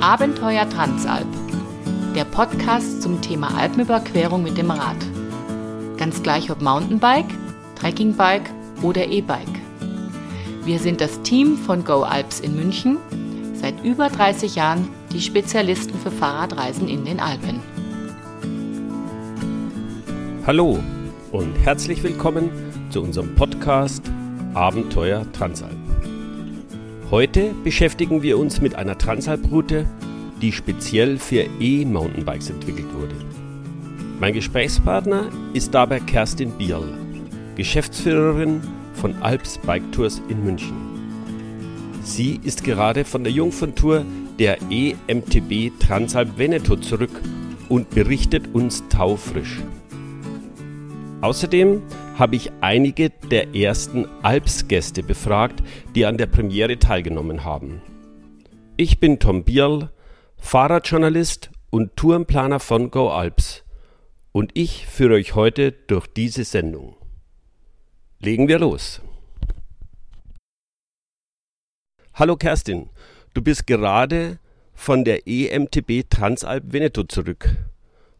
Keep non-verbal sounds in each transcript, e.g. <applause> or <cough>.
Abenteuer Transalp, der Podcast zum Thema Alpenüberquerung mit dem Rad. Ganz gleich ob Mountainbike, Trekkingbike oder E-Bike. Wir sind das Team von Go Alps in München, seit über 30 Jahren die Spezialisten für Fahrradreisen in den Alpen. Hallo und herzlich willkommen zu unserem Podcast Abenteuer Transalp. Heute beschäftigen wir uns mit einer Transalp-Route, die speziell für E-Mountainbikes entwickelt wurde. Mein Gesprächspartner ist dabei Kerstin Bierl, Geschäftsführerin von Alps Bike Tours in München. Sie ist gerade von der Jungferntour der EMTB Transalp Veneto zurück und berichtet uns taufrisch. Außerdem habe ich einige der ersten Alps-Gäste befragt, die an der Premiere teilgenommen haben. Ich bin Tom Bierl, Fahrradjournalist und Tourenplaner von Go Alps und ich führe euch heute durch diese Sendung. Legen wir los. Hallo Kerstin, du bist gerade von der EMTB Transalp Veneto zurück.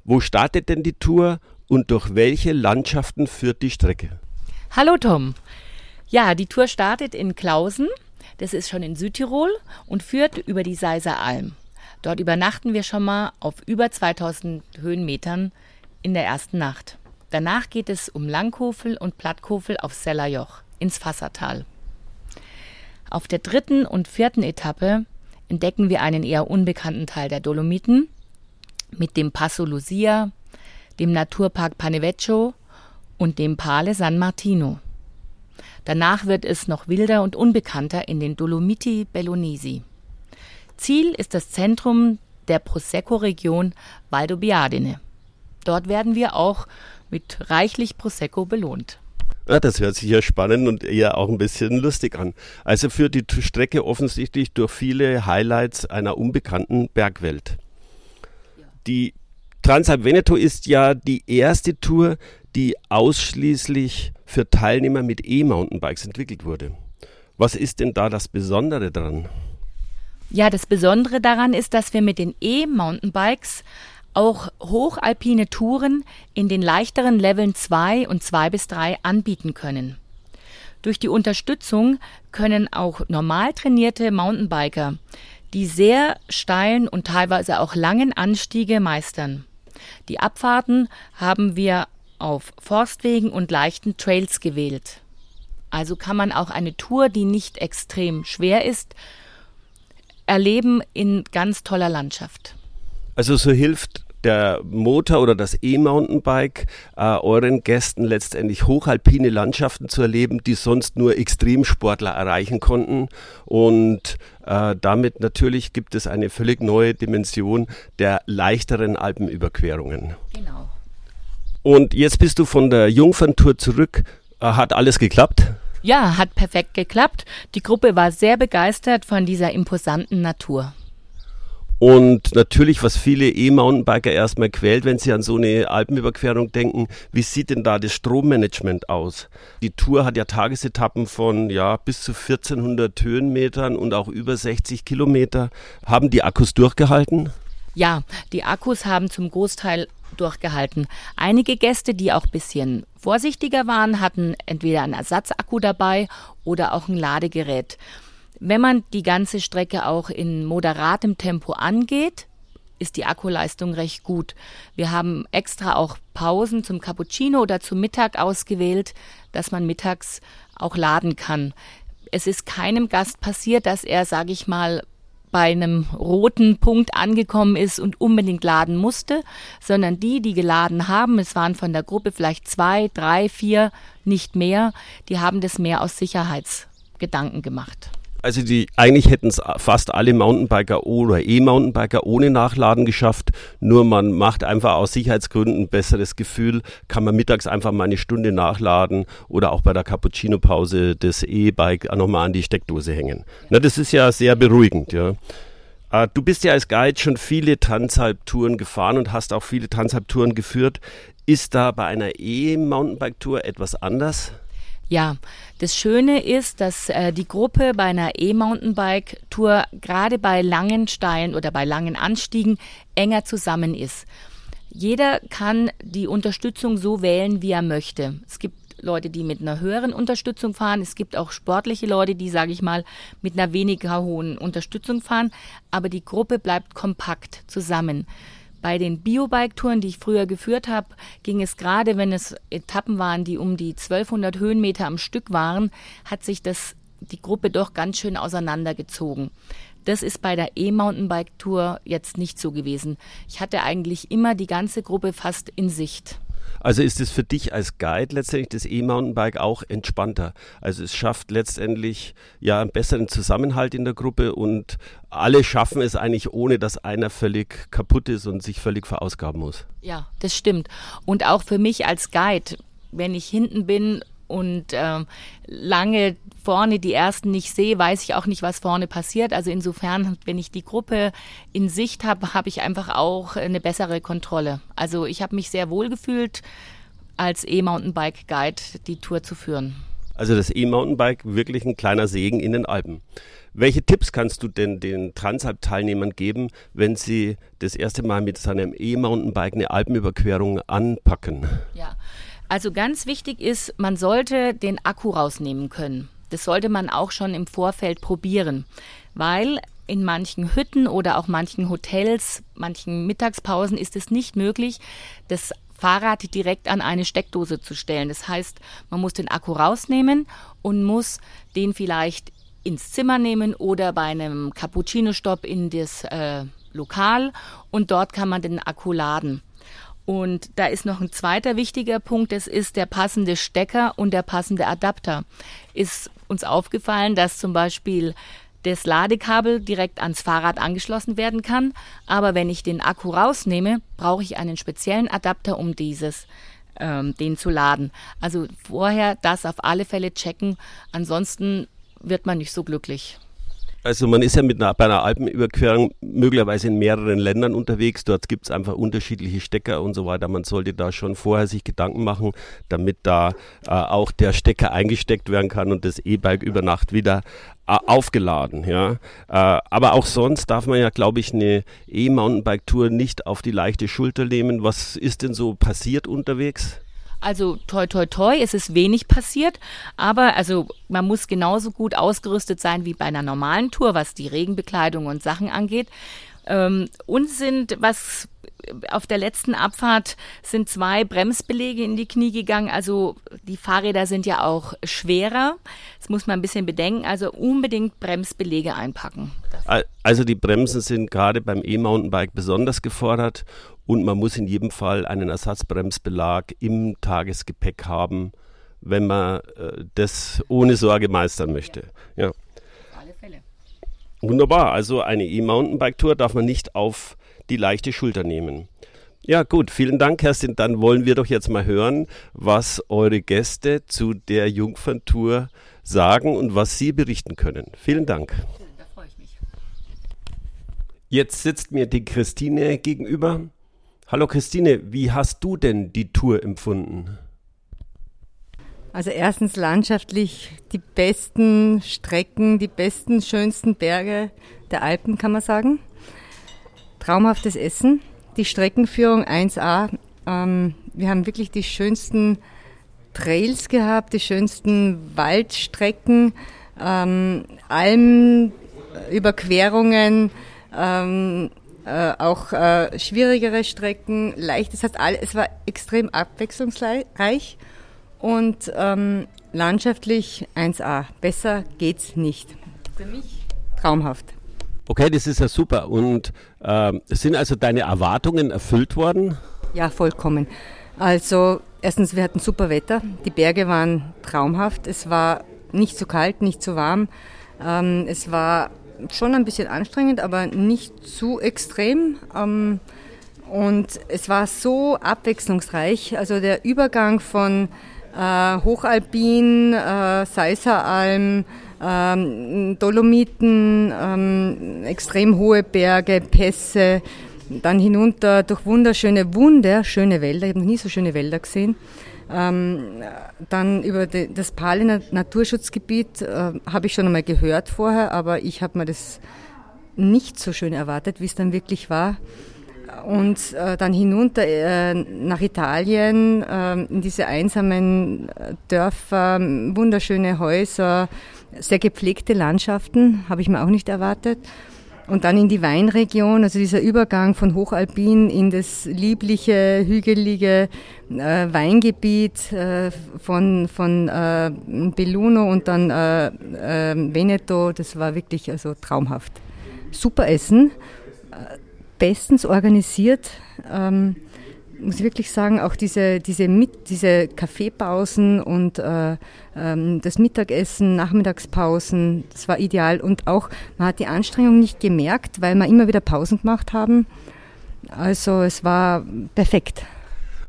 Wo startet denn die Tour und durch welche Landschaften führt die Strecke? Hallo Tom. Ja, die Tour startet in Klausen, das ist schon in Südtirol und führt über die Seiser Alm. Dort übernachten wir schon mal auf über 2000 Höhenmetern in der ersten Nacht. Danach geht es um Langkofel und Plattkofel auf Sellerjoch ins Fassertal. Auf der dritten und vierten Etappe entdecken wir einen eher unbekannten Teil der Dolomiten mit dem Passo Lucia, dem Naturpark Panevecchio und dem Pale San Martino. Danach wird es noch wilder und unbekannter in den Dolomiti Bellunesi. Ziel ist das Zentrum der Prosecco-Region Valdobbiadene. Dort werden wir auch mit reichlich Prosecco belohnt. Ja, das hört sich ja spannend und eher auch ein bisschen lustig an. Also führt die Strecke offensichtlich durch viele Highlights einer unbekannten Bergwelt. Die Transalp Veneto ist ja die erste Tour, die ausschließlich für Teilnehmer mit E-Mountainbikes entwickelt wurde. Was ist denn da das Besondere daran? Ja, das Besondere daran ist, dass wir mit den E-Mountainbikes auch hochalpine Touren in den leichteren Leveln 2 und 2 bis 3 anbieten können. Durch die Unterstützung können auch normal trainierte Mountainbiker die sehr steilen und teilweise auch langen Anstiege meistern. Die Abfahrten haben wir auf Forstwegen und leichten Trails gewählt. Also kann man auch eine Tour, die nicht extrem schwer ist, erleben in ganz toller Landschaft. Also so hilft der Motor oder das E-Mountainbike äh, euren Gästen letztendlich hochalpine Landschaften zu erleben, die sonst nur Extremsportler erreichen konnten. Und äh, damit natürlich gibt es eine völlig neue Dimension der leichteren Alpenüberquerungen. Genau. Und jetzt bist du von der Jungferntour zurück. Äh, hat alles geklappt? Ja, hat perfekt geklappt. Die Gruppe war sehr begeistert von dieser imposanten Natur. Und natürlich, was viele E-Mountainbiker erstmal quält, wenn sie an so eine Alpenüberquerung denken, wie sieht denn da das Strommanagement aus? Die Tour hat ja Tagesetappen von ja, bis zu 1400 Höhenmetern und auch über 60 Kilometer. Haben die Akkus durchgehalten? Ja, die Akkus haben zum Großteil durchgehalten. Einige Gäste, die auch ein bisschen vorsichtiger waren, hatten entweder einen Ersatzakku dabei oder auch ein Ladegerät. Wenn man die ganze Strecke auch in moderatem Tempo angeht, ist die Akkuleistung recht gut. Wir haben extra auch Pausen zum Cappuccino oder zum Mittag ausgewählt, dass man mittags auch laden kann. Es ist keinem Gast passiert, dass er, sage ich mal, bei einem roten Punkt angekommen ist und unbedingt laden musste, sondern die, die geladen haben, es waren von der Gruppe vielleicht zwei, drei, vier, nicht mehr, die haben das mehr aus Sicherheitsgedanken gemacht. Also die eigentlich hätten es fast alle Mountainbiker oder E-Mountainbiker ohne Nachladen geschafft. Nur man macht einfach aus Sicherheitsgründen ein besseres Gefühl, kann man mittags einfach mal eine Stunde nachladen oder auch bei der Cappuccino-Pause das E-Bike nochmal an die Steckdose hängen. Na, das ist ja sehr beruhigend, ja. Äh, du bist ja als Guide schon viele Transalp-Touren gefahren und hast auch viele Transalp-Touren geführt. Ist da bei einer E-Mountainbike-Tour etwas anders? Ja, das Schöne ist, dass äh, die Gruppe bei einer E-Mountainbike-Tour gerade bei langen Steilen oder bei langen Anstiegen enger zusammen ist. Jeder kann die Unterstützung so wählen, wie er möchte. Es gibt Leute, die mit einer höheren Unterstützung fahren. Es gibt auch sportliche Leute, die, sage ich mal, mit einer weniger hohen Unterstützung fahren. Aber die Gruppe bleibt kompakt zusammen. Bei den Biobike-Touren, die ich früher geführt habe, ging es gerade, wenn es Etappen waren, die um die 1200 Höhenmeter am Stück waren, hat sich das die Gruppe doch ganz schön auseinandergezogen. Das ist bei der E-Mountainbike-Tour jetzt nicht so gewesen. Ich hatte eigentlich immer die ganze Gruppe fast in Sicht. Also ist es für dich als Guide letztendlich das E-Mountainbike auch entspannter. Also es schafft letztendlich ja einen besseren Zusammenhalt in der Gruppe und alle schaffen es eigentlich, ohne dass einer völlig kaputt ist und sich völlig verausgaben muss. Ja, das stimmt. Und auch für mich als Guide, wenn ich hinten bin und ähm, lange vorne die ersten nicht sehe, weiß ich auch nicht, was vorne passiert. Also insofern, wenn ich die Gruppe in Sicht habe, habe ich einfach auch eine bessere Kontrolle. Also ich habe mich sehr wohl gefühlt, als E-Mountainbike Guide die Tour zu führen. Also das E-Mountainbike wirklich ein kleiner Segen in den Alpen. Welche Tipps kannst du denn den Transalp-Teilnehmern geben, wenn sie das erste Mal mit seinem E-Mountainbike eine Alpenüberquerung anpacken? Ja, also ganz wichtig ist, man sollte den Akku rausnehmen können. Das sollte man auch schon im Vorfeld probieren, weil in manchen Hütten oder auch manchen Hotels, manchen Mittagspausen ist es nicht möglich, das Fahrrad direkt an eine Steckdose zu stellen. Das heißt, man muss den Akku rausnehmen und muss den vielleicht ins Zimmer nehmen oder bei einem Cappuccino-Stopp in das äh, Lokal und dort kann man den Akku laden. Und da ist noch ein zweiter wichtiger Punkt, das ist der passende Stecker und der passende Adapter. Ist uns aufgefallen, dass zum Beispiel das Ladekabel direkt ans Fahrrad angeschlossen werden kann, aber wenn ich den Akku rausnehme, brauche ich einen speziellen Adapter, um dieses ähm, den zu laden. Also vorher das auf alle Fälle checken, ansonsten wird man nicht so glücklich. Also man ist ja mit einer, bei einer Alpenüberquerung möglicherweise in mehreren Ländern unterwegs. Dort gibt es einfach unterschiedliche Stecker und so weiter. Man sollte da schon vorher sich Gedanken machen, damit da äh, auch der Stecker eingesteckt werden kann und das E-Bike über Nacht wieder äh, aufgeladen. Ja, äh, aber auch sonst darf man ja, glaube ich, eine E-Mountainbike-Tour nicht auf die leichte Schulter nehmen. Was ist denn so passiert unterwegs? Also toi toi toi, es ist wenig passiert, aber also man muss genauso gut ausgerüstet sein wie bei einer normalen Tour, was die Regenbekleidung und Sachen angeht. Ähm, uns sind, was auf der letzten Abfahrt sind zwei Bremsbelege in die Knie gegangen. Also die Fahrräder sind ja auch schwerer. Das muss man ein bisschen bedenken. Also unbedingt Bremsbelege einpacken. Also die Bremsen sind gerade beim E-Mountainbike besonders gefordert und man muss in jedem Fall einen Ersatzbremsbelag im Tagesgepäck haben, wenn man äh, das ohne Sorge meistern möchte. Ja. Auf alle Fälle. Wunderbar. Also eine E-Mountainbike-Tour darf man nicht auf die leichte Schulter nehmen. Ja, gut, vielen Dank, Kerstin. Dann wollen wir doch jetzt mal hören, was eure Gäste zu der Jungferntour sagen und was sie berichten können. Vielen Dank. Da freue ich mich. Jetzt sitzt mir die Christine gegenüber. Hallo Christine, wie hast du denn die Tour empfunden? Also erstens landschaftlich die besten Strecken, die besten, schönsten Berge der Alpen, kann man sagen. Traumhaftes Essen, die Streckenführung 1a. Ähm, wir haben wirklich die schönsten Trails gehabt, die schönsten Waldstrecken, ähm, Almenüberquerungen, ähm, äh, auch äh, schwierigere Strecken, leicht. Das heißt, all, es war extrem abwechslungsreich und ähm, landschaftlich 1A. Besser geht's nicht. Für mich traumhaft. Okay, das ist ja super. Und äh, sind also deine Erwartungen erfüllt worden? Ja, vollkommen. Also erstens, wir hatten super Wetter. Die Berge waren traumhaft. Es war nicht zu kalt, nicht zu warm. Ähm, es war schon ein bisschen anstrengend, aber nicht zu extrem. Ähm, und es war so abwechslungsreich. Also der Übergang von äh, Hochalpin, äh, Seiseralm, ähm, Dolomiten, ähm, extrem hohe Berge, Pässe, dann hinunter durch wunderschöne, wunderschöne Wälder. Ich habe noch nie so schöne Wälder gesehen. Ähm, dann über das Pahlener Naturschutzgebiet äh, habe ich schon einmal gehört vorher, aber ich habe mir das nicht so schön erwartet, wie es dann wirklich war. Und äh, dann hinunter äh, nach Italien, äh, in diese einsamen äh, Dörfer, wunderschöne Häuser, sehr gepflegte Landschaften, habe ich mir auch nicht erwartet. Und dann in die Weinregion, also dieser Übergang von Hochalpin in das liebliche, hügelige äh, Weingebiet äh, von, von äh, Belluno und dann äh, äh, Veneto, das war wirklich also traumhaft. Super Essen, äh, bestens organisiert. Ähm, muss ich wirklich sagen, auch diese, diese, mit, diese Kaffeepausen und äh, ähm, das Mittagessen, Nachmittagspausen, das war ideal. Und auch, man hat die Anstrengung nicht gemerkt, weil wir immer wieder Pausen gemacht haben. Also es war perfekt.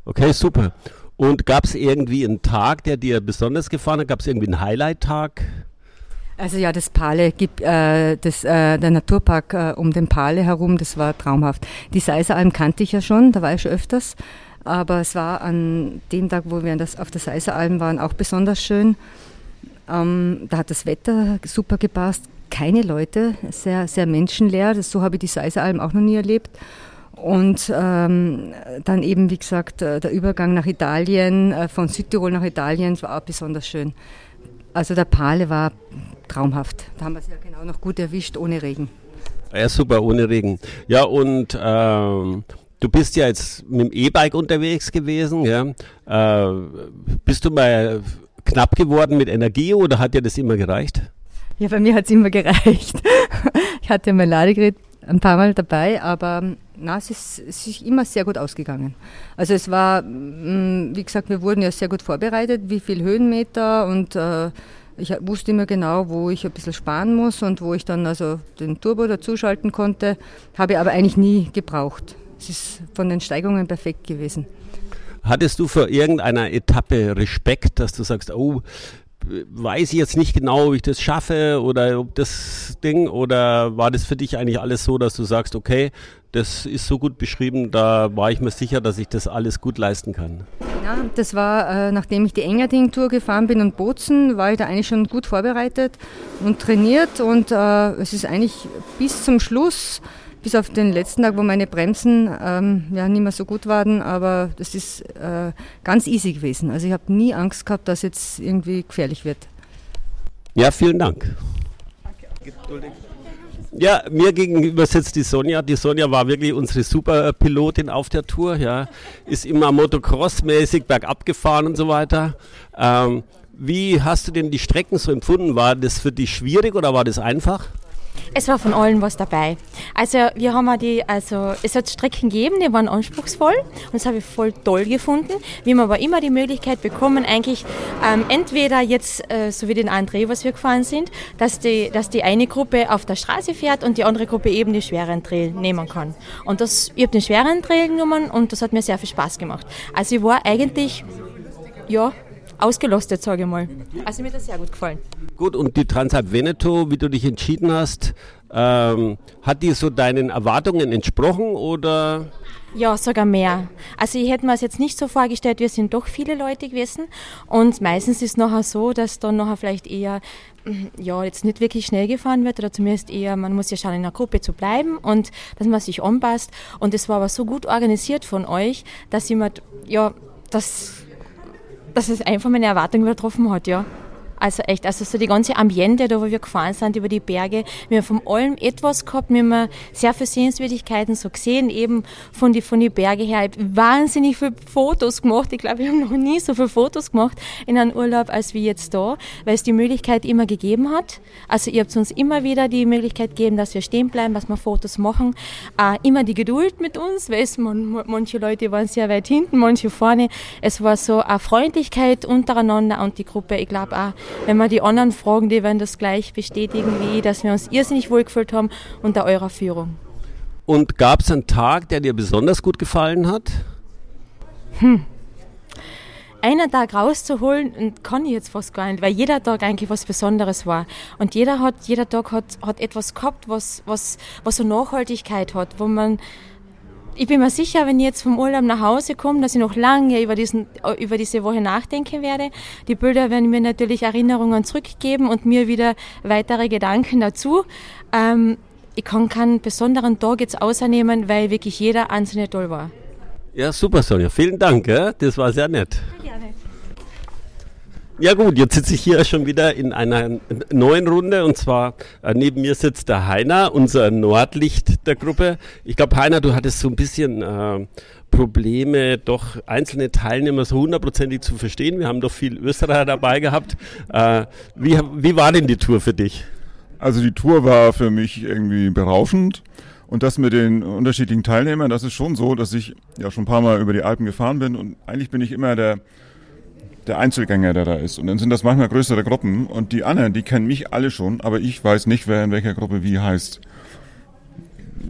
Okay, super. Und gab es irgendwie einen Tag, der dir besonders gefallen hat? Gab es irgendwie einen Highlight-Tag? Also ja, das Pale, äh, das, äh, der Naturpark äh, um den Pale herum, das war traumhaft. Die Seiseralm kannte ich ja schon, da war ich schon öfters. Aber es war an dem Tag, wo wir das, auf der Seiseralm waren, auch besonders schön. Ähm, da hat das Wetter super gepasst, keine Leute, sehr, sehr menschenleer. Das, so habe ich die Seiseralm auch noch nie erlebt. Und ähm, dann eben, wie gesagt, äh, der Übergang nach Italien, äh, von Südtirol nach Italien, das war auch besonders schön. Also der Pale war traumhaft. Da haben wir es ja genau noch gut erwischt, ohne Regen. Ja, super, ohne Regen. Ja, und ähm, du bist ja jetzt mit dem E-Bike unterwegs gewesen. Ja? Äh, bist du mal knapp geworden mit Energie oder hat dir das immer gereicht? Ja, bei mir hat es immer gereicht. <laughs> ich hatte mein Ladegerät ein paar Mal dabei, aber na, es, ist, es ist immer sehr gut ausgegangen. Also es war, mm, wie gesagt, wir wurden ja sehr gut vorbereitet, wie viel Höhenmeter und äh, ich wusste immer genau, wo ich ein bisschen sparen muss und wo ich dann also den Turbo dazuschalten konnte, habe aber eigentlich nie gebraucht. Es ist von den Steigungen perfekt gewesen. Hattest du für irgendeiner Etappe Respekt, dass du sagst, oh, weiß ich jetzt nicht genau, ob ich das schaffe oder ob das Ding, oder war das für dich eigentlich alles so, dass du sagst, okay, das ist so gut beschrieben, da war ich mir sicher, dass ich das alles gut leisten kann. Ja, das war, äh, nachdem ich die Engading-Tour gefahren bin und Bozen, war ich da eigentlich schon gut vorbereitet und trainiert und äh, es ist eigentlich bis zum Schluss, bis auf den letzten Tag, wo meine Bremsen ähm, ja nicht mehr so gut waren, aber das ist äh, ganz easy gewesen. Also ich habe nie Angst gehabt, dass jetzt irgendwie gefährlich wird. Ja, vielen Dank. Ja, mir gegenüber sitzt die Sonja. Die Sonja war wirklich unsere Superpilotin auf der Tour. Ja, ist immer Motocross-mäßig bergab gefahren und so weiter. Ähm, wie hast du denn die Strecken so empfunden? War das für dich schwierig oder war das einfach? Es war von allen was dabei. Also wir haben die, also es hat Strecken gegeben, die waren anspruchsvoll und das habe ich voll toll gefunden. Wir haben aber immer die Möglichkeit bekommen, eigentlich ähm, entweder jetzt, äh, so wie den André, was wir gefahren sind, dass die, dass die eine Gruppe auf der Straße fährt und die andere Gruppe eben die schweren Trail nehmen kann. Und das, ich habe den schweren Trail genommen und das hat mir sehr viel Spaß gemacht. Also ich war eigentlich, ja, ausgelastet, sage ich mal. Also mir hat das sehr gut gefallen. Gut, und die Transalp Veneto, wie du dich entschieden hast, ähm, hat die so deinen Erwartungen entsprochen oder? Ja, sogar mehr. Also ich hätte mir es jetzt nicht so vorgestellt, wir sind doch viele Leute gewesen und meistens ist es nachher so, dass dann nachher vielleicht eher mm, ja, jetzt nicht wirklich schnell gefahren wird oder zumindest eher, man muss ja schauen, in einer Gruppe zu bleiben und dass man sich anpasst. Und es war aber so gut organisiert von euch, dass jemand, ja, das dass es einfach meine Erwartungen übertroffen hat, ja. Also echt, also so die ganze Ambiente, da wo wir gefahren sind über die Berge, wir haben von allem etwas gehabt, wir haben sehr viele Sehenswürdigkeiten so gesehen, eben von die, von die Berge her. Wahnsinnig viele Fotos gemacht. Ich glaube, wir haben noch nie so viele Fotos gemacht in einem Urlaub als wie jetzt da, weil es die Möglichkeit immer gegeben hat. Also ihr habt uns immer wieder die Möglichkeit gegeben, dass wir stehen bleiben, dass wir Fotos machen. Äh, immer die Geduld mit uns, weil es, man, manche Leute waren sehr weit hinten, manche vorne. Es war so eine Freundlichkeit untereinander und die Gruppe, ich glaube auch, wenn wir die anderen fragen, die werden das gleich bestätigen wie ich, dass wir uns irrsinnig wohlgefühlt haben unter eurer Führung. Und gab es einen Tag, der dir besonders gut gefallen hat? Hm. Einen Tag rauszuholen, kann ich jetzt fast gar nicht, weil jeder Tag eigentlich was Besonderes war. Und jeder hat, jeder Tag hat, hat etwas gehabt, was, was, was so Nachhaltigkeit hat, wo man, ich bin mir sicher, wenn ich jetzt vom Urlaub nach Hause komme, dass ich noch lange über, diesen, über diese Woche nachdenken werde. Die Bilder werden mir natürlich Erinnerungen zurückgeben und mir wieder weitere Gedanken dazu. Ähm, ich kann keinen besonderen Tag jetzt außernehmen, weil wirklich jeder einzelne toll war. Ja, super, Sonja. Vielen Dank. Das war sehr nett. Gerne. Ja gut, jetzt sitze ich hier schon wieder in einer neuen Runde und zwar äh, neben mir sitzt der Heiner, unser Nordlicht der Gruppe. Ich glaube, Heiner, du hattest so ein bisschen äh, Probleme, doch einzelne Teilnehmer so hundertprozentig zu verstehen. Wir haben doch viel Österreicher dabei gehabt. Äh, wie, wie war denn die Tour für dich? Also die Tour war für mich irgendwie berauschend. Und das mit den unterschiedlichen Teilnehmern, das ist schon so, dass ich ja schon ein paar Mal über die Alpen gefahren bin und eigentlich bin ich immer der, der Einzelgänger, der da ist. Und dann sind das manchmal größere Gruppen und die anderen, die kennen mich alle schon, aber ich weiß nicht, wer in welcher Gruppe wie heißt.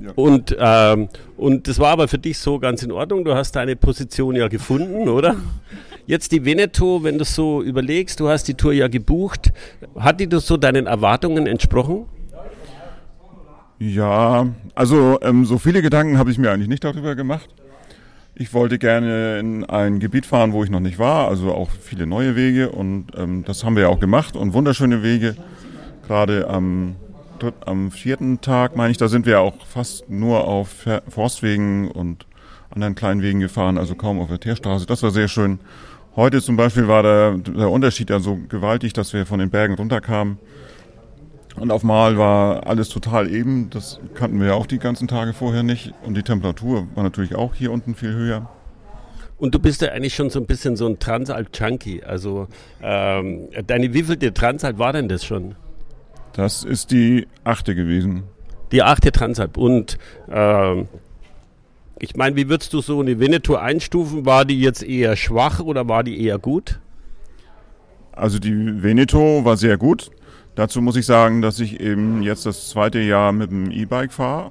Ja. Und, ähm, und das war aber für dich so ganz in Ordnung. Du hast deine Position ja gefunden, oder? Jetzt die Veneto, wenn du so überlegst, du hast die Tour ja gebucht. Hat die das so deinen Erwartungen entsprochen? Ja, also ähm, so viele Gedanken habe ich mir eigentlich nicht darüber gemacht. Ich wollte gerne in ein Gebiet fahren, wo ich noch nicht war, also auch viele neue Wege und ähm, das haben wir ja auch gemacht und wunderschöne Wege. Gerade am, am vierten Tag, meine ich, da sind wir auch fast nur auf Forstwegen und anderen kleinen Wegen gefahren, also kaum auf der Teerstraße. Das war sehr schön. Heute zum Beispiel war der, der Unterschied ja so gewaltig, dass wir von den Bergen runterkamen und auf Mal war alles total eben. Das kannten wir ja auch die ganzen Tage vorher nicht. Und die Temperatur war natürlich auch hier unten viel höher. Und du bist ja eigentlich schon so ein bisschen so ein Transalp-Junkie. Also ähm, deine wievielte Transalp war denn das schon? Das ist die achte gewesen. Die achte Transalp. Und ähm, ich meine, wie würdest du so eine Veneto einstufen? War die jetzt eher schwach oder war die eher gut? Also die Veneto war sehr gut. Dazu muss ich sagen, dass ich eben jetzt das zweite Jahr mit dem E-Bike fahre.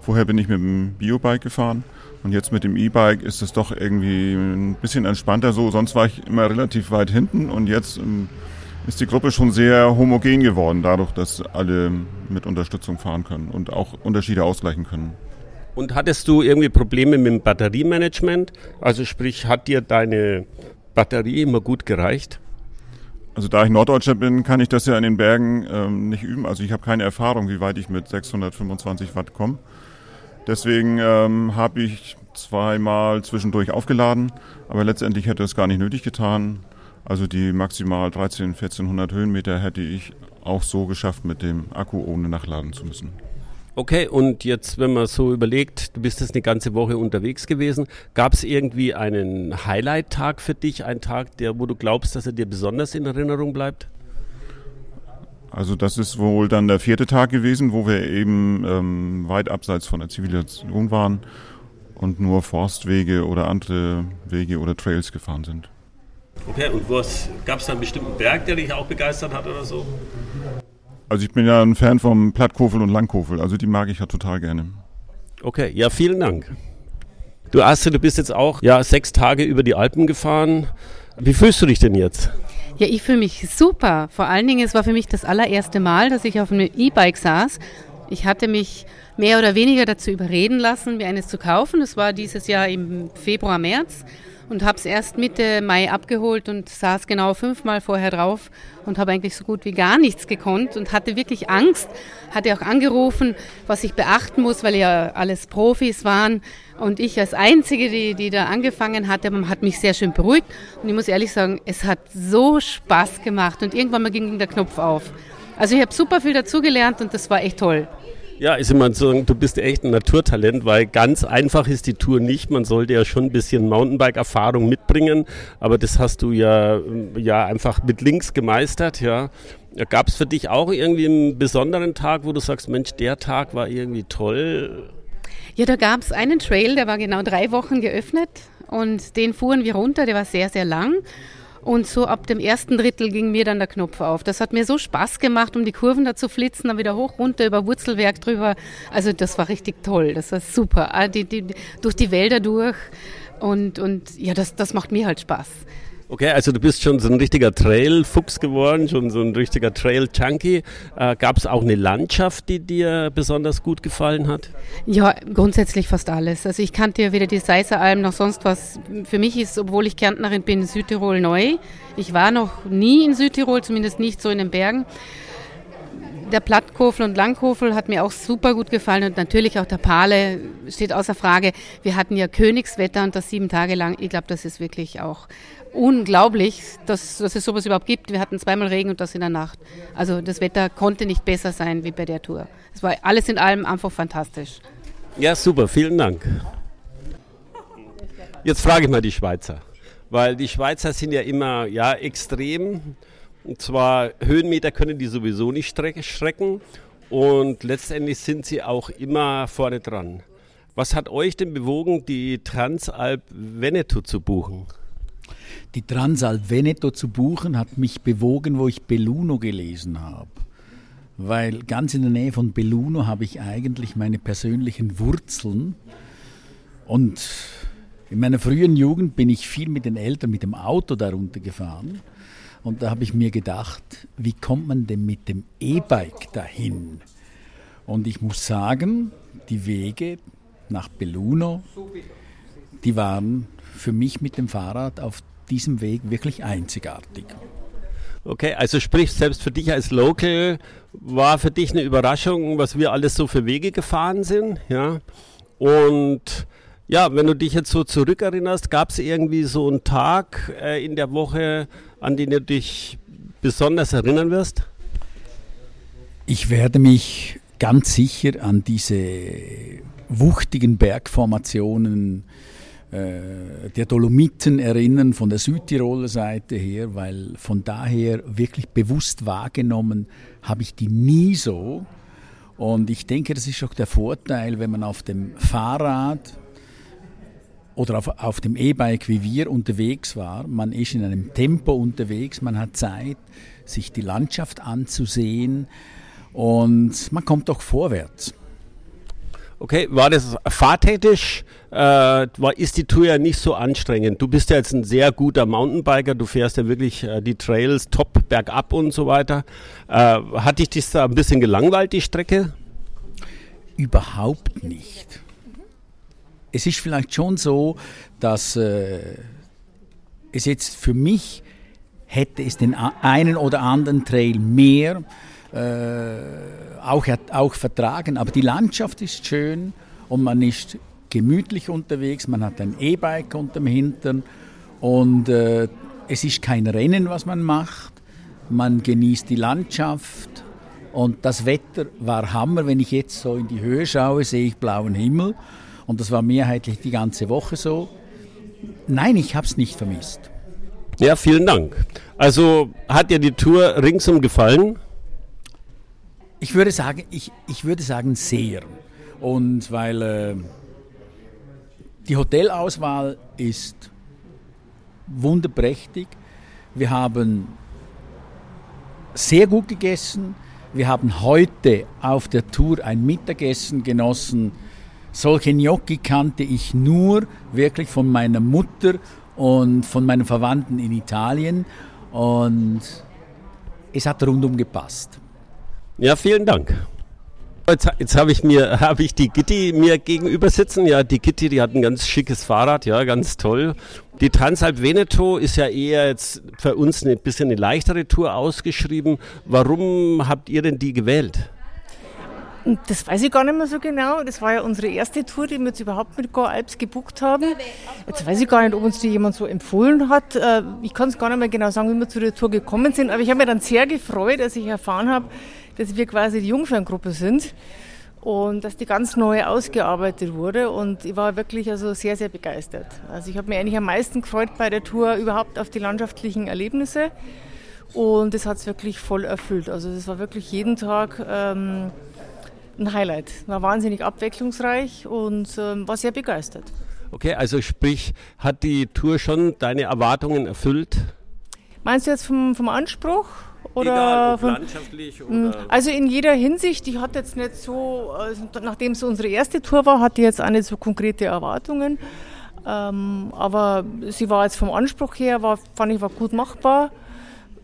Vorher bin ich mit dem Biobike gefahren und jetzt mit dem E-Bike ist es doch irgendwie ein bisschen entspannter so. Sonst war ich immer relativ weit hinten und jetzt ähm, ist die Gruppe schon sehr homogen geworden, dadurch, dass alle mit Unterstützung fahren können und auch Unterschiede ausgleichen können. Und hattest du irgendwie Probleme mit dem Batteriemanagement? Also sprich, hat dir deine Batterie immer gut gereicht? Also da ich Norddeutscher bin, kann ich das ja in den Bergen ähm, nicht üben. Also ich habe keine Erfahrung, wie weit ich mit 625 Watt komme. Deswegen ähm, habe ich zweimal zwischendurch aufgeladen, aber letztendlich hätte es gar nicht nötig getan. Also die maximal 13, 1400 Höhenmeter hätte ich auch so geschafft mit dem Akku, ohne nachladen zu müssen. Okay, und jetzt, wenn man so überlegt, du bist jetzt eine ganze Woche unterwegs gewesen, gab es irgendwie einen Highlight-Tag für dich, einen Tag, der, wo du glaubst, dass er dir besonders in Erinnerung bleibt? Also das ist wohl dann der vierte Tag gewesen, wo wir eben ähm, weit abseits von der Zivilisation waren und nur Forstwege oder andere Wege oder Trails gefahren sind. Okay, und gab es da einen bestimmten Berg, der dich auch begeistert hat oder so? Also ich bin ja ein Fan vom Plattkofel und Langkofel, also die mag ich ja total gerne. Okay, ja, vielen Dank. Du Astrid, du bist jetzt auch ja, sechs Tage über die Alpen gefahren. Wie fühlst du dich denn jetzt? Ja, ich fühle mich super. Vor allen Dingen, es war für mich das allererste Mal, dass ich auf einem E-Bike saß. Ich hatte mich mehr oder weniger dazu überreden lassen, mir eines zu kaufen. Das war dieses Jahr im Februar, März und habe es erst Mitte Mai abgeholt und saß genau fünfmal vorher drauf und habe eigentlich so gut wie gar nichts gekonnt und hatte wirklich Angst. Hatte auch angerufen, was ich beachten muss, weil ja alles Profis waren und ich als Einzige, die, die da angefangen hatte, hat mich sehr schön beruhigt und ich muss ehrlich sagen, es hat so Spaß gemacht und irgendwann mal ging der Knopf auf. Also ich habe super viel dazugelernt und das war echt toll. Ja, ist immer so, du bist echt ein Naturtalent, weil ganz einfach ist die Tour nicht. Man sollte ja schon ein bisschen Mountainbike-Erfahrung mitbringen, aber das hast du ja, ja einfach mit links gemeistert, ja. Gab es für dich auch irgendwie einen besonderen Tag, wo du sagst, Mensch, der Tag war irgendwie toll? Ja, da gab es einen Trail, der war genau drei Wochen geöffnet und den fuhren wir runter, der war sehr, sehr lang. Und so ab dem ersten Drittel ging mir dann der Knopf auf. Das hat mir so Spaß gemacht, um die Kurven da zu flitzen, dann wieder hoch, runter, über Wurzelwerk drüber. Also das war richtig toll, das war super. Ah, die, die, durch die Wälder durch und, und ja, das, das macht mir halt Spaß. Okay, also du bist schon so ein richtiger Trail-Fuchs geworden, schon so ein richtiger Trail-Junkie. Äh, Gab es auch eine Landschaft, die dir besonders gut gefallen hat? Ja, grundsätzlich fast alles. Also ich kannte ja weder die Seiseralm noch sonst was. Für mich ist, obwohl ich Kärntnerin bin, Südtirol neu. Ich war noch nie in Südtirol, zumindest nicht so in den Bergen der Plattkofel und Langkofel hat mir auch super gut gefallen und natürlich auch der Pale steht außer Frage. Wir hatten ja Königswetter und das sieben Tage lang. Ich glaube, das ist wirklich auch unglaublich, dass, dass es sowas überhaupt gibt. Wir hatten zweimal Regen und das in der Nacht. Also das Wetter konnte nicht besser sein wie bei der Tour. Es war alles in allem einfach fantastisch. Ja, super, vielen Dank. Jetzt frage ich mal die Schweizer, weil die Schweizer sind ja immer ja extrem und zwar Höhenmeter können die sowieso nicht schrecken und letztendlich sind sie auch immer vorne dran. Was hat euch denn bewogen, die Transalp Veneto zu buchen? Die Transalp Veneto zu buchen hat mich bewogen, wo ich Belluno gelesen habe. Weil ganz in der Nähe von Belluno habe ich eigentlich meine persönlichen Wurzeln. Und in meiner frühen Jugend bin ich viel mit den Eltern mit dem Auto darunter gefahren. Und da habe ich mir gedacht, wie kommt man denn mit dem E-Bike dahin? Und ich muss sagen, die Wege nach Belluno, die waren für mich mit dem Fahrrad auf diesem Weg wirklich einzigartig. Okay, also sprich, selbst für dich als Local war für dich eine Überraschung, was wir alles so für Wege gefahren sind, ja. Und ja, wenn du dich jetzt so zurückerinnerst, gab es irgendwie so einen Tag äh, in der Woche, an den du dich besonders erinnern wirst? Ich werde mich ganz sicher an diese wuchtigen Bergformationen äh, der Dolomiten erinnern von der Südtiroler Seite her, weil von daher wirklich bewusst wahrgenommen habe ich die nie so. Und ich denke, das ist auch der Vorteil, wenn man auf dem Fahrrad oder auf, auf dem E-Bike wie wir unterwegs war. Man ist in einem Tempo unterwegs, man hat Zeit, sich die Landschaft anzusehen und man kommt doch vorwärts. Okay, war das fahrtechnisch, äh, war, ist die Tour ja nicht so anstrengend. Du bist ja jetzt ein sehr guter Mountainbiker, du fährst ja wirklich äh, die Trails top bergab und so weiter. Äh, hat dich das da ein bisschen gelangweilt, die Strecke? Überhaupt nicht es ist vielleicht schon so, dass äh, es jetzt für mich hätte es den einen oder anderen Trail mehr äh, auch, auch vertragen, aber die Landschaft ist schön und man ist gemütlich unterwegs, man hat ein E-Bike unterm Hintern und äh, es ist kein Rennen, was man macht, man genießt die Landschaft und das Wetter war Hammer, wenn ich jetzt so in die Höhe schaue, sehe ich blauen Himmel und das war mehrheitlich die ganze Woche so. Nein, ich habe es nicht vermisst. Ja, vielen Dank. Also hat dir die Tour ringsum gefallen? Ich würde sagen, ich, ich würde sagen sehr. Und weil äh, die Hotelauswahl ist wunderprächtig. Wir haben sehr gut gegessen. Wir haben heute auf der Tour ein Mittagessen genossen, solche Gnocchi kannte ich nur wirklich von meiner Mutter und von meinen Verwandten in Italien und es hat rundum gepasst. Ja, vielen Dank. Jetzt, jetzt habe ich mir <laughs> habe ich die Gitti mir gegenüber sitzen. Ja, die Gitti, die hat ein ganz schickes Fahrrad, ja, ganz toll. Die Transalp Veneto ist ja eher jetzt für uns ein bisschen eine leichtere Tour ausgeschrieben. Warum habt ihr denn die gewählt? Das weiß ich gar nicht mehr so genau. Das war ja unsere erste Tour, die wir jetzt überhaupt mit Go Alps gebucht haben. Jetzt weiß ich gar nicht, ob uns die jemand so empfohlen hat. Äh, ich kann es gar nicht mehr genau sagen, wie wir zu der Tour gekommen sind. Aber ich habe mich dann sehr gefreut, als ich erfahren habe, dass wir quasi die Jungferngruppe sind und dass die ganz neu ausgearbeitet wurde. Und ich war wirklich also sehr, sehr begeistert. Also ich habe mich eigentlich am meisten gefreut bei der Tour überhaupt auf die landschaftlichen Erlebnisse. Und das hat es wirklich voll erfüllt. Also es war wirklich jeden Tag ähm, ein Highlight. War wahnsinnig abwechslungsreich und ähm, war sehr begeistert. Okay, also sprich, hat die Tour schon deine Erwartungen erfüllt? Meinst du jetzt vom, vom Anspruch? Oder Egal, von, landschaftlich hm, oder Also in jeder Hinsicht, die hat jetzt nicht so, also nachdem es unsere erste Tour war, hat die jetzt auch nicht so konkrete Erwartungen. Ähm, aber sie war jetzt vom Anspruch her, war, fand ich, war gut machbar.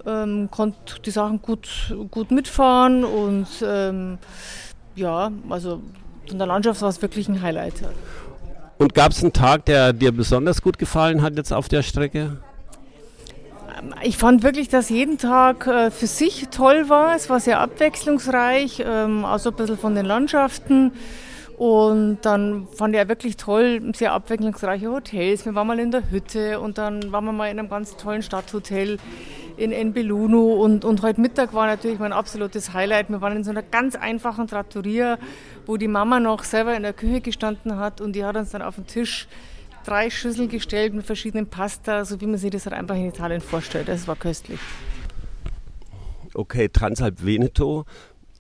Ähm, konnte die Sachen gut, gut mitfahren und ähm, ja, also von der Landschaft war es wirklich ein Highlight. Und gab es einen Tag, der dir besonders gut gefallen hat jetzt auf der Strecke? Ich fand wirklich, dass jeden Tag äh, für sich toll war. Es war sehr abwechslungsreich, ähm, auch so ein bisschen von den Landschaften. Und dann fand ich auch wirklich toll, sehr abwechslungsreiche Hotels. Wir waren mal in der Hütte und dann waren wir mal in einem ganz tollen Stadthotel in Enbelunu und, und heute Mittag war natürlich mein absolutes Highlight. Wir waren in so einer ganz einfachen Trattoria, wo die Mama noch selber in der Küche gestanden hat und die hat uns dann auf den Tisch drei Schüsseln gestellt mit verschiedenen Pasta, so wie man sich das halt einfach in Italien vorstellt. Das war köstlich. Okay, Transalp Veneto.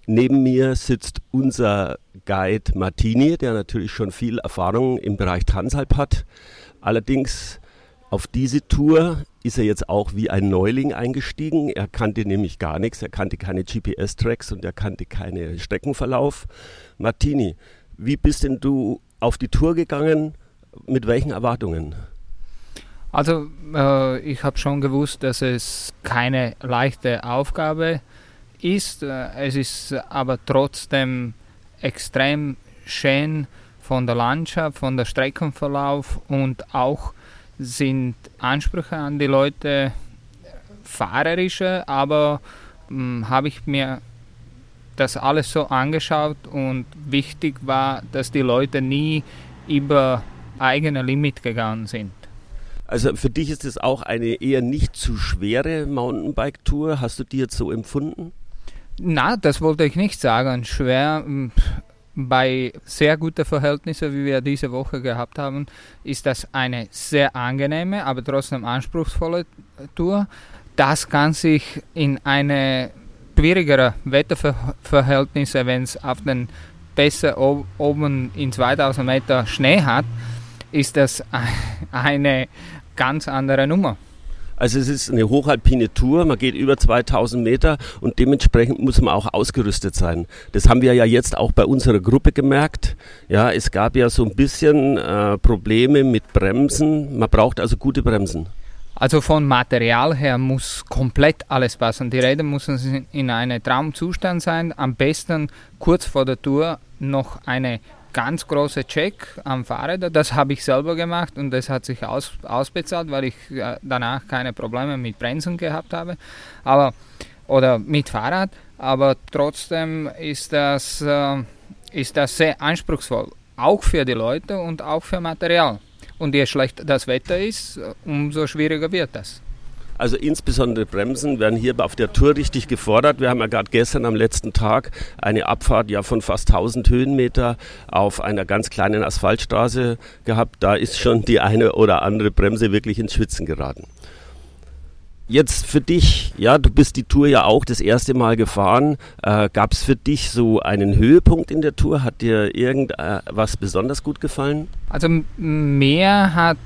Neben mir sitzt unser Guide Martini, der natürlich schon viel Erfahrung im Bereich Transalp hat. Allerdings auf diese Tour ist er jetzt auch wie ein Neuling eingestiegen. Er kannte nämlich gar nichts, er kannte keine GPS-Tracks und er kannte keinen Streckenverlauf. Martini, wie bist denn du auf die Tour gegangen? Mit welchen Erwartungen? Also äh, ich habe schon gewusst, dass es keine leichte Aufgabe ist. Äh, es ist aber trotzdem extrem schön von der Landschaft, von der Streckenverlauf und auch sind Ansprüche an die Leute fahrerische, aber hm, habe ich mir das alles so angeschaut und wichtig war, dass die Leute nie über eigene Limit gegangen sind. Also für dich ist es auch eine eher nicht zu schwere Mountainbike-Tour. Hast du die jetzt so empfunden? Na, das wollte ich nicht sagen. Schwer hm, bei sehr guten Verhältnissen, wie wir diese Woche gehabt haben, ist das eine sehr angenehme, aber trotzdem anspruchsvolle Tour. Das kann sich in eine schwierigere Wetterverhältnisse, wenn es auf den Pässe oben in 2000 Meter Schnee hat, ist das <laughs> eine ganz andere Nummer. Also es ist eine hochalpine Tour, man geht über 2000 Meter und dementsprechend muss man auch ausgerüstet sein. Das haben wir ja jetzt auch bei unserer Gruppe gemerkt. Ja, es gab ja so ein bisschen äh, Probleme mit Bremsen. Man braucht also gute Bremsen. Also von Material her muss komplett alles passen. Die Räder müssen in einem Traumzustand sein. Am besten kurz vor der Tour noch eine ganz große Check am Fahrrad. Das habe ich selber gemacht und das hat sich aus, ausbezahlt, weil ich äh, danach keine Probleme mit Bremsen gehabt habe. Aber oder mit Fahrrad, aber trotzdem ist das, äh, ist das sehr anspruchsvoll, auch für die Leute und auch für Material. Und je schlechter das Wetter ist, umso schwieriger wird das. Also insbesondere Bremsen werden hier auf der Tour richtig gefordert. Wir haben ja gerade gestern am letzten Tag eine Abfahrt ja von fast 1000 Höhenmeter auf einer ganz kleinen Asphaltstraße gehabt. Da ist schon die eine oder andere Bremse wirklich ins Schwitzen geraten. Jetzt für dich, ja, du bist die Tour ja auch das erste Mal gefahren. Äh, Gab es für dich so einen Höhepunkt in der Tour? Hat dir irgendwas besonders gut gefallen? Also mir hat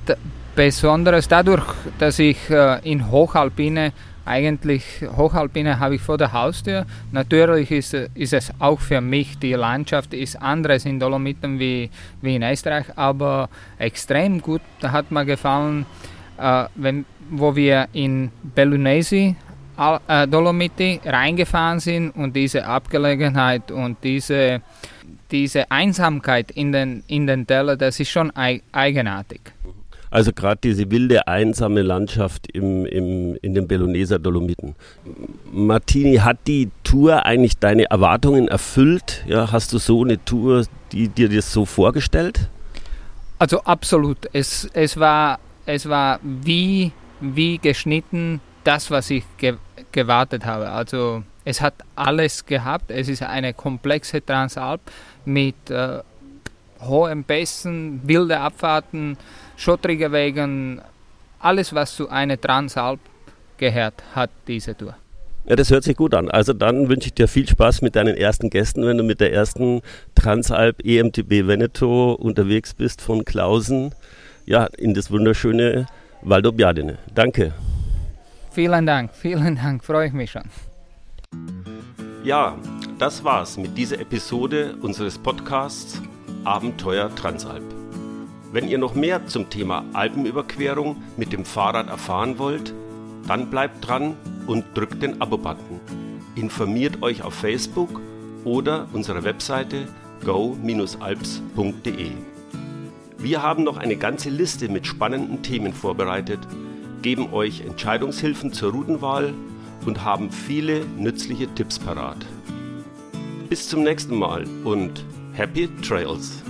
Besonderes dadurch, dass ich äh, in Hochalpine eigentlich Hochalpine habe ich vor der Haustür. Natürlich ist, ist es auch für mich, die Landschaft ist anders in Dolomiten wie, wie in Österreich, aber extrem gut hat mir gefallen, äh, wenn, wo wir in Bellunesi äh, Dolomiti reingefahren sind und diese Abgelegenheit und diese, diese Einsamkeit in den, in den Tälern, das ist schon eigenartig. Also gerade diese wilde, einsame Landschaft im, im, in den Belloneser Dolomiten. Martini, hat die Tour eigentlich deine Erwartungen erfüllt? Ja, hast du so eine Tour, die dir das so vorgestellt? Also absolut. Es, es, war, es war wie, wie geschnitten das, was ich ge gewartet habe. Also es hat alles gehabt. Es ist eine komplexe Transalp mit äh, hohen Pässen, wilde Abfahrten, schottrige Wegen, alles, was zu einer Transalp gehört, hat diese Tour. Ja, das hört sich gut an. Also dann wünsche ich dir viel Spaß mit deinen ersten Gästen, wenn du mit der ersten Transalp EMTB Veneto unterwegs bist von Klausen, ja, in das wunderschöne Valdobbiadene. Danke. Vielen Dank, vielen Dank, freue ich mich schon. Ja, das war's mit dieser Episode unseres Podcasts Abenteuer Transalp. Wenn ihr noch mehr zum Thema Alpenüberquerung mit dem Fahrrad erfahren wollt, dann bleibt dran und drückt den Abo-Button. Informiert euch auf Facebook oder unserer Webseite go-alps.de. Wir haben noch eine ganze Liste mit spannenden Themen vorbereitet, geben euch Entscheidungshilfen zur Routenwahl und haben viele nützliche Tipps parat. Bis zum nächsten Mal und Happy Trails!